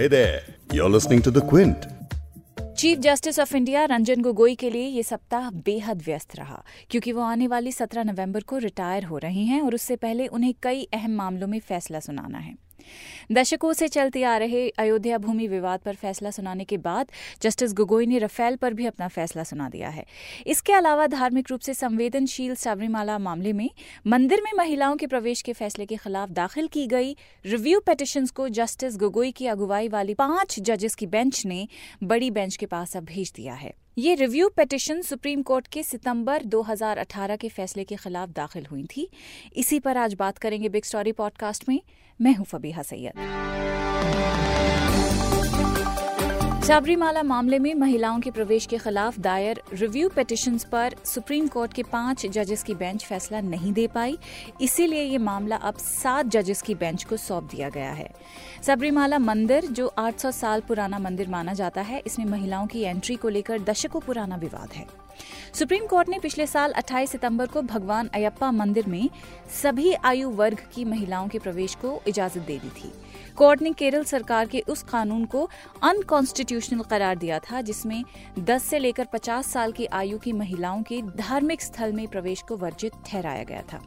Hey there, you're listening to The Quint. Chief justice of India Ranjan Gogoi के लिए ये सप्ताह बेहद व्यस्त रहा क्योंकि वो आने वाली 17 नवंबर को रिटायर हो रहे हैं और उससे पहले उन्हें कई अहम मामलों में फैसला सुनाना है दशकों से चलते आ रहे अयोध्या भूमि विवाद पर फैसला सुनाने के बाद जस्टिस गोगोई ने रफेल पर भी अपना फैसला सुना दिया है। इसके अलावा धार्मिक रूप से संवेदनशील सबरीमाला मामले में मंदिर में महिलाओं के प्रवेश के फैसले के खिलाफ दाखिल की गई रिव्यू पेटिशन को जस्टिस गोगोई की अगुवाई वाली पाँच जजेस की बेंच ने बड़ी बेंच के पास अब भेज दिया है। ये रिव्यू पिटिशन सुप्रीम कोर्ट के सितंबर 2018 के फैसले के खिलाफ दाखिल हुई थी। इसी पर आज बात करेंगे बिग स्टोरी पॉडकास्ट में। मैं हूँ फबीहा सैयद। सबरीमाला मामले में महिलाओं के प्रवेश के खिलाफ दायर रिव्यू पिटिशंस पर सुप्रीम कोर्ट के पाँच जजेस की बेंच फैसला नहीं दे पाई। इसीलिए ये मामला अब सात जजेस की बेंच को सौंप दिया गया है। सबरीमाला मंदिर, जो 800 साल पुराना मंदिर माना जाता है, इसमें महिलाओं की एंट्री को लेकर दशकों पुराना विवाद है। सुप्रीम कोर्ट ने पिछले साल 28 सितंबर को भगवान अयप्पा मंदिर में सभी आयु वर्ग की महिलाओं के प्रवेश को इजाज़त दे दी थी। कोर्ट ने केरल सरकार के उस कानून को अनकॉन्स्टिट्यूशनल करार दिया था, जिसमें 10 से लेकर 50 साल की आयु की महिलाओं के धार्मिक स्थल में प्रवेश को वर्जित ठहराया गया था।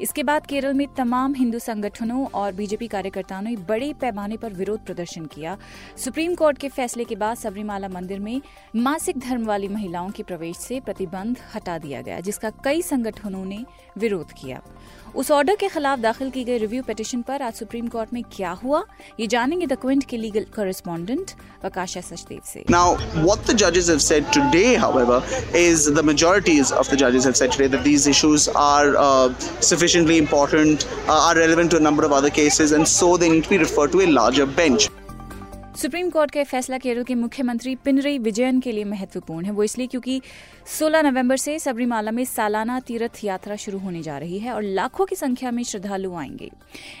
इसके बाद केरल में तमाम हिंदू संगठनों और बीजेपी कार्यकर्ताओं ने बड़े पैमाने पर विरोध प्रदर्शन किया। सुप्रीम कोर्ट के फैसले के बाद सबरीमाला मंदिर में मासिक धर्म वाली महिलाओं के प्रवेश से प्रतिबंध हटा दिया गया, जिसका कई संगठनों ने विरोध किया। उस ऑर्डर के खिलाफ दाखिल की गई रिव्यू पिटिशन पर आज सुप्रीम कोर्ट में क्या हुआ? ये जानेंगे द क्विंट के लीगल कॉरेस्पॉन्डेंट वकाशा सचदेव से the judges have said today, however, is the majorities of the judges have said today that these issues are uh, sufficiently important, uh, are relevant to a number of other cases, and so they need to be referred to a larger bench. Supreme court का फैसला केरल के मुख्यमंत्री पिनरई विजयन के लिए महत्वपूर्ण है। वो इसलिए क्योंकि 16 नवंबर से सबरीमाला में सालाना तीर्थ यात्रा शुरू होने जा रही है और लाखों की संख्या में श्रद्धालु आएँगे।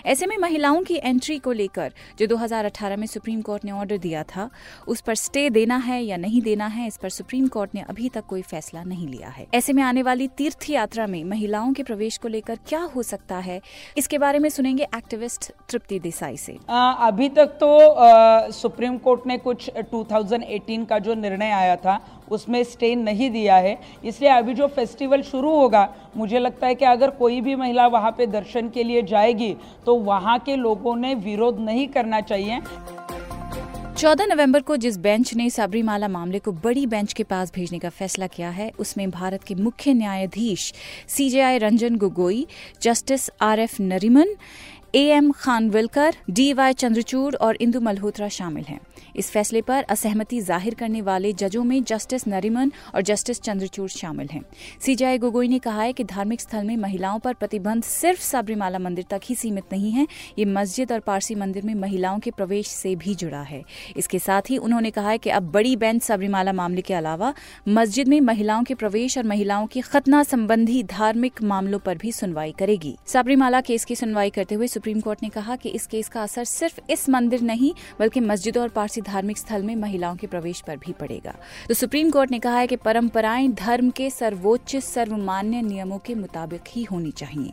ऐसे में महिलाओं की एंट्री को लेकर जो 2018 में सुप्रीम कोर्ट ने ऑर्डर दिया था, उस पर स्टे देना है या नहीं देना है, इस पर सुप्रीम कोर्ट ने अभी तक कोई फैसला नहीं लिया है। ऐसे में आने वाली तीर्थ यात्रा में महिलाओं के प्रवेश को लेकर क्या हो सकता है, इसके बारे में सुनेंगे एक्टिविस्ट तृप्ति देसाई से। अभी तक तो सुप्रीम कोर्ट ने कुछ 2018 का जो निर्णय आया था, उसमें स्टे नहीं दिया है। इसलिए अभी जो फेस्टिवल शुरू होगा, मुझे लगता है कि अगर कोई भी महिला वहाँ पे दर्शन के लिए जाएगी तो वहाँ के लोगों ने विरोध नहीं करना चाहिए। चौदह नवंबर को जिस बेंच ने सबरीमाला मामले को बड़ी बेंच के पास भेजने का फैसला किया है, उसमें भारत के मुख्य न्यायाधीश CJI Ranjan Gogoi, justice R F Nariman A M Khanwilkar D Y Chandrachud और इंदु मल्होत्रा शामिल हैं। इस फैसले पर असहमति ज़ाहिर करने वाले जजों में जस्टिस नरीमन और जस्टिस चंद्रचूड़ शामिल हैं। सीजेआई गोगोई ने कहा है कि धार्मिक स्थल में महिलाओं पर प्रतिबंध सिर्फ़ सबरीमाला मंदिर तक ही सीमित नहीं है, ये मस्जिद और पारसी मंदिर में महिलाओं के प्रवेश से भी जुड़ा है। इसके साथ ही उन्होंने कहा है कि अब बड़ी बेंच सबरीमाला मामले के अलावा मस्जिद में महिलाओं के प्रवेश और महिलाओं की खतना संबंधी धार्मिक मामलों पर भी सुनवाई करेगी। सबरीमाला केस की सुनवाई करते हुए सुप्रीम कोर्ट ने कहा कि इस केस का असर सिर्फ़ इस मंदिर नहीं बल्कि मस्जिदों और पारसी धार्मिक स्थल में महिलाओं के प्रवेश पर भी पड़ेगा तो सुप्रीम कोर्ट ने कहा है कि परंपराएँ धर्म के सर्वोच्च सर्वमान्य नियमों के मुताबिक ही होनी चाहिए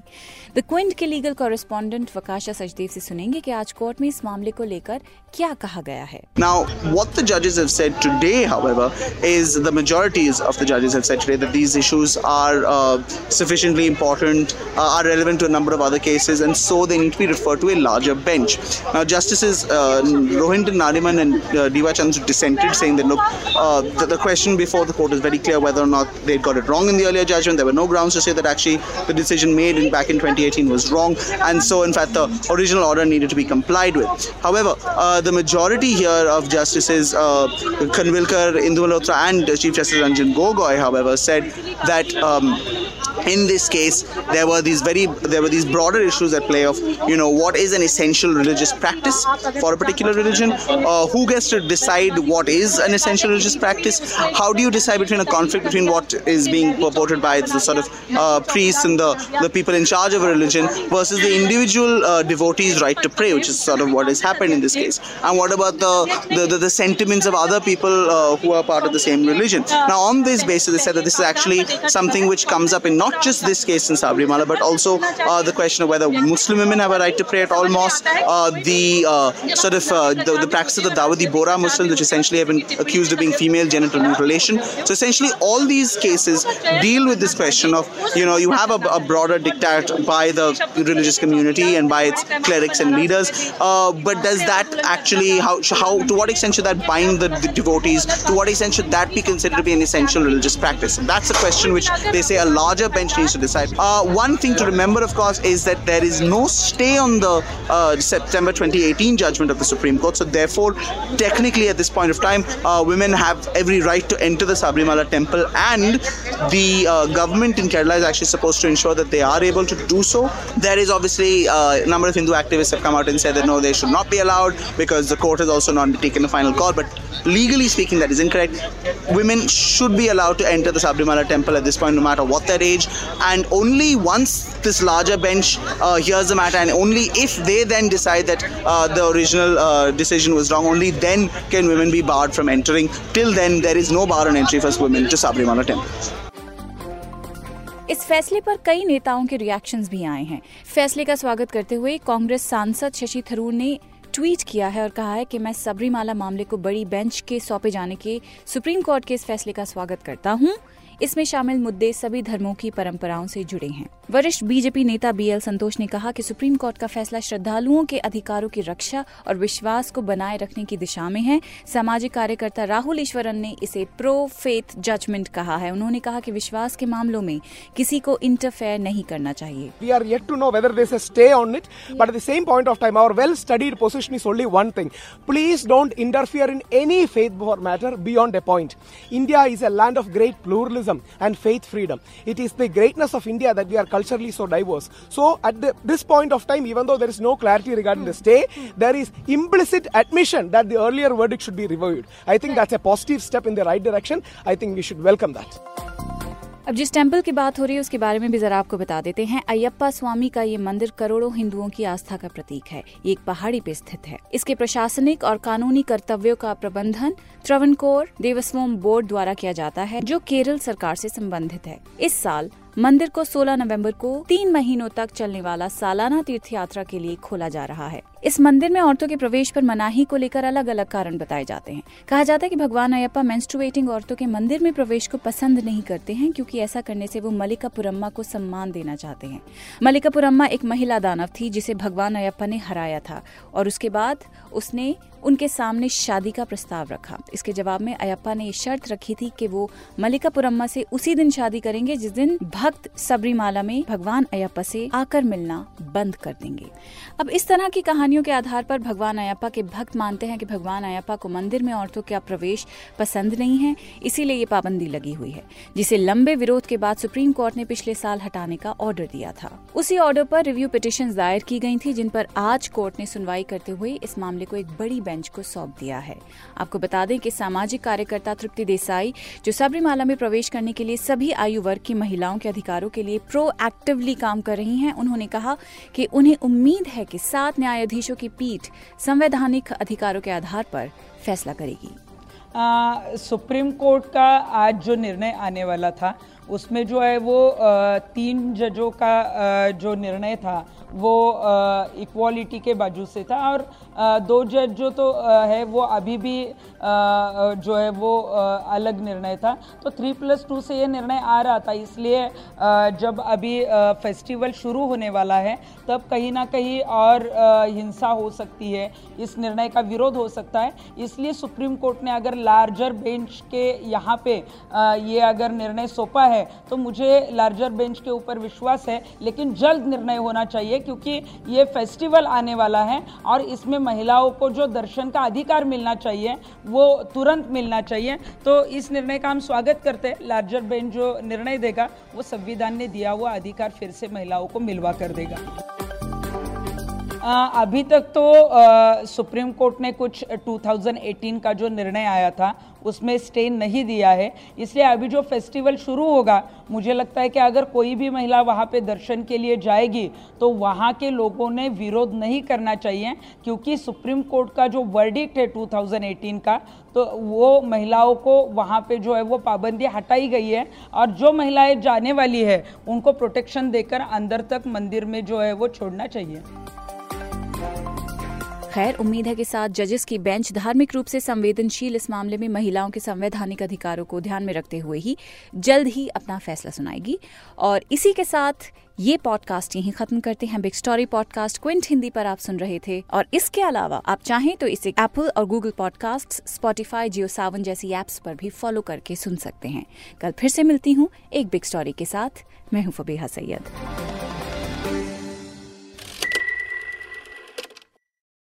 द क्विंट के लीगल कॉरेस्पॉन्डेंट वकाशा सचदेव से सुनेंगे कि आज कोर्ट में इस मामले को लेकर क्या कहा गया है Now, what the judges have said today, however, is the majorities of the judges have said today that these issues are uh, sufficiently important, uh, are relevant to a number of other cases, and so they need to be referred to a larger bench. Now, Justices uh, Rohinton Nariman and uh, D.Y. Chandra dissented, saying that look, uh, the, the question before the court is very clear whether or not they got it wrong in the earlier judgment. There were no grounds to say that actually the decision made in, back in 2018 was wrong, and so in fact the original order needed to be complied with. However, uh, the majority here of justices uh, Kanvilkar, Indu Malhotra, and Chief Justice Ranjan Gogoi, however, said that. Um, in this case there were these very there were these broader issues at play of you know what is an essential religious practice for a particular religion? Uh, who gets to decide what is an essential religious practice? How do you decide between a conflict between what is being purported by the sort of uh, priests and the the people in charge of a religion versus the individual uh, devotee's right to pray which is sort of what has happened in this case? And what about the the, the, the sentiments of other people uh, who are part of the same religion? Now on this basis they said that this is actually something which comes up in not just this case in Sabri Sabrimala, but also uh, the question of whether Muslim women have a right to pray at all mosques, uh, the uh, sort of the, the, practice of the Dawadi Bora Muslims, which essentially have been accused of being female genital mutilation. So essentially, all these cases deal with this question of you know you have a, a broader diktat by the religious community and by its clerics and leaders, but does that actually how how to what extent should that bind the, the devotees? To what extent should that be considered to be an essential religious practice? And that's a question which they say a larger bench needs to decide. Uh, one thing to remember, of course, is that there is no stay on the uh, September 2018 judgment of the Supreme Court. So, therefore, technically, at this point of time, uh, women have every right to enter the Sabrimala temple, and the uh, government in Kerala is actually supposed to ensure that they are able to do so. There is obviously uh, a number of Hindu activists have come out and said that no, they should not be allowed because the court has also not taken a final call. But legally speaking, that is incorrect. Women should be allowed to enter the Sabrimala temple at this point, no matter what their age, and only once this larger bench uh, hears the matter, and only if they then decide that uh, the original uh, decision was wrong, only then can women be barred from entering. Till then, there is no bar on entry for women to Sabrimala temple. इस फैसले पर कई नेताओं के reactions भी आए हैं फैसले का स्वागत करते हुए कांग्रेस सांसद शशि थरूर ने ट्वीट किया है और कहा है कि मैं सबरीमाला मामले को बड़ी बेंच के सौंपे जाने के सुप्रीम कोर्ट के इस फैसले का स्वागत करता हूँ। इसमें शामिल मुद्दे सभी धर्मों की परंपराओं से जुड़े हैं। वरिष्ठ बीजेपी नेता बी एल संतोष ने कहा कि सुप्रीम कोर्ट का फैसला श्रद्धालुओं के अधिकारों की रक्षा और विश्वास को बनाए रखने की दिशा में है। सामाजिक कार्यकर्ता राहुल ईश्वरन ने इसे प्रो फेथ जजमेंट कहा है। उन्होंने कहा कि विश्वास के मामलों में किसी को इंटरफेयर नहीं करना चाहिए। We are yet to know whether this stay on it but at the same point of pluralism and faith freedom. It is the greatness of India that we are culturally so diverse. So, at the, this point of time, even though there is no clarity regarding the stay, there is implicit admission that the earlier verdict should be reviewed. I think that's a positive step in the right direction. I think we should welcome that. अब जिस temple की बात हो रही है, उसके बारे में भी जरा आपको बता देते हैं। अयप्पा स्वामी का ये मंदिर करोड़ों हिंदुओं की आस्था का प्रतीक है। ये एक पहाड़ी पे स्थित है। इसके प्रशासनिक और कानूनी कर्तव्यों का प्रबंधन त्रवनकोर देवस्वम बोर्ड द्वारा किया जाता है, जो केरल सरकार से संबंधित है। इस साल मंदिर को 16 नवंबर को तीन महीनों तक चलने वाला सालाना तीर्थ यात्रा के लिए खोला जा रहा है। इस मंदिर में औरतों के प्रवेश पर मनाही को लेकर अलग अलग कारण बताए जाते हैं। कहा जाता है कि भगवान अयप्पा मेंस्ट्रुएटिंग औरतों के मंदिर में प्रवेश को पसंद नहीं करते हैं क्योंकि ऐसा करने से वो मलिकापुरम्मा को सम्मान देना चाहते हैं। मलिकापुरम्मा एक महिला दानव थी जिसे भगवान अयप्पा ने हराया था और उसके बाद उसने उनके सामने शादी का प्रस्ताव रखा। इसके जवाब में अयप्पा ने शर्त रखी थी कि वो मलिकापुरम्मा से उसी दिन शादी करेंगे, जिस दिन भक्त सबरीमाला में भगवान अयप्पा से आकर मिलना बंद कर देंगे। अब इस तरह की कहानियों के आधार पर भगवान अयप्पा के भक्त मानते हैं कि भगवान अयप्पा को मंदिर में औरतों का प्रवेश पसंद नहीं है, इसीलिए ये पाबंदी लगी हुई है, जिसे लंबे विरोध के बाद सुप्रीम कोर्ट ने पिछले साल हटाने का ऑर्डर दिया था। उसी ऑर्डर पर रिव्यू पिटिशन दायर की गई थी, जिन पर आज कोर्ट ने सुनवाई करते हुए इस मामले को एक बड़ी बेंच को सौंप दिया है। आपको बता दें कि सामाजिक कार्यकर्ता तृप्ति देसाई जो सबरीमाला में प्रवेश करने के लिए सभी आयु वर्ग की महिलाओं के अधिकारों के लिए प्रो एक्टिवली काम कर रही हैं उन्होंने कहा कि उन्हें उम्मीद है कि सात न्यायाधीशों की पीठ संवैधानिक अधिकारों के आधार पर फैसला करेगी। आ, सुप्रीम कोर्ट का आज जो निर्णय आने वाला था उसमें जो है वो तीन जजों का जो निर्णय था, वो इक्वालिटी के बाजू से था और दो जज जो तो है वो अभी भी जो है वो अलग निर्णय था। तो थ्री प्लस टू से ये निर्णय आ रहा था, इसलिए जब अभी फेस्टिवल शुरू होने वाला है, तब कहीं ना कहीं और हिंसा हो सकती है, इस निर्णय का विरोध हो सकता है। इसलिए सुप्रीम कोर्ट ने अगर लार्जर बेंच के यहाँ पे ये अगर निर्णय सौंपा है तो मुझे लार्जर बेंच के ऊपर विश्वास है, लेकिन जल्द निर्णय होना चाहिए क्योंकि ये फेस्टिवल आने वाला है और इसमें महिलाओं को जो दर्शन का अधिकार मिलना चाहिए, वो तुरंत मिलना चाहिए। तो इस निर्णय का हम स्वागत करते हैं। लार्जर बेंच जो निर्णय देगा, वो संविधान ने दिया हुआ अधिकार फिर से महिलाओं को मिलवा कर देगा। अभी तक तो सुप्रीम कोर्ट ने कुछ 2018 का जो निर्णय आया था, उसमें स्टे नहीं दिया है। इसलिए अभी जो फेस्टिवल शुरू होगा, मुझे लगता है कि अगर कोई भी महिला वहाँ पे दर्शन के लिए जाएगी तो वहाँ के लोगों ने विरोध नहीं करना चाहिए, क्योंकि सुप्रीम कोर्ट का जो वर्डिक्ट है 2018 का तो वो महिलाओं को वहाँ पे जो है वो पाबंदी हटाई गई है। और जो महिलाएँ जाने वाली है, उनको प्रोटेक्शन देकर अंदर तक मंदिर में जो है वो छोड़ना चाहिए। खैर, उम्मीद है कि साथ जजेस की बेंच धार्मिक रूप से संवेदनशील इस मामले में महिलाओं के संवैधानिक अधिकारों को ध्यान में रखते हुए ही जल्द ही अपना फैसला सुनाएगी। और इसी के साथ ये पॉडकास्ट यहीं खत्म करते हैं। Big story podcast Quint Hindi पर आप सुन रहे थे। और इसके अलावा आप चाहें तो इसे एप्पल और Google podcast Spotify Jio Saavn जैसी एप्स पर भी फॉलो करके सुन सकते हैं। कल फिर से मिलती हूँ एक बिग स्टोरी के साथ। मैं हूँ फबीहा सैयद।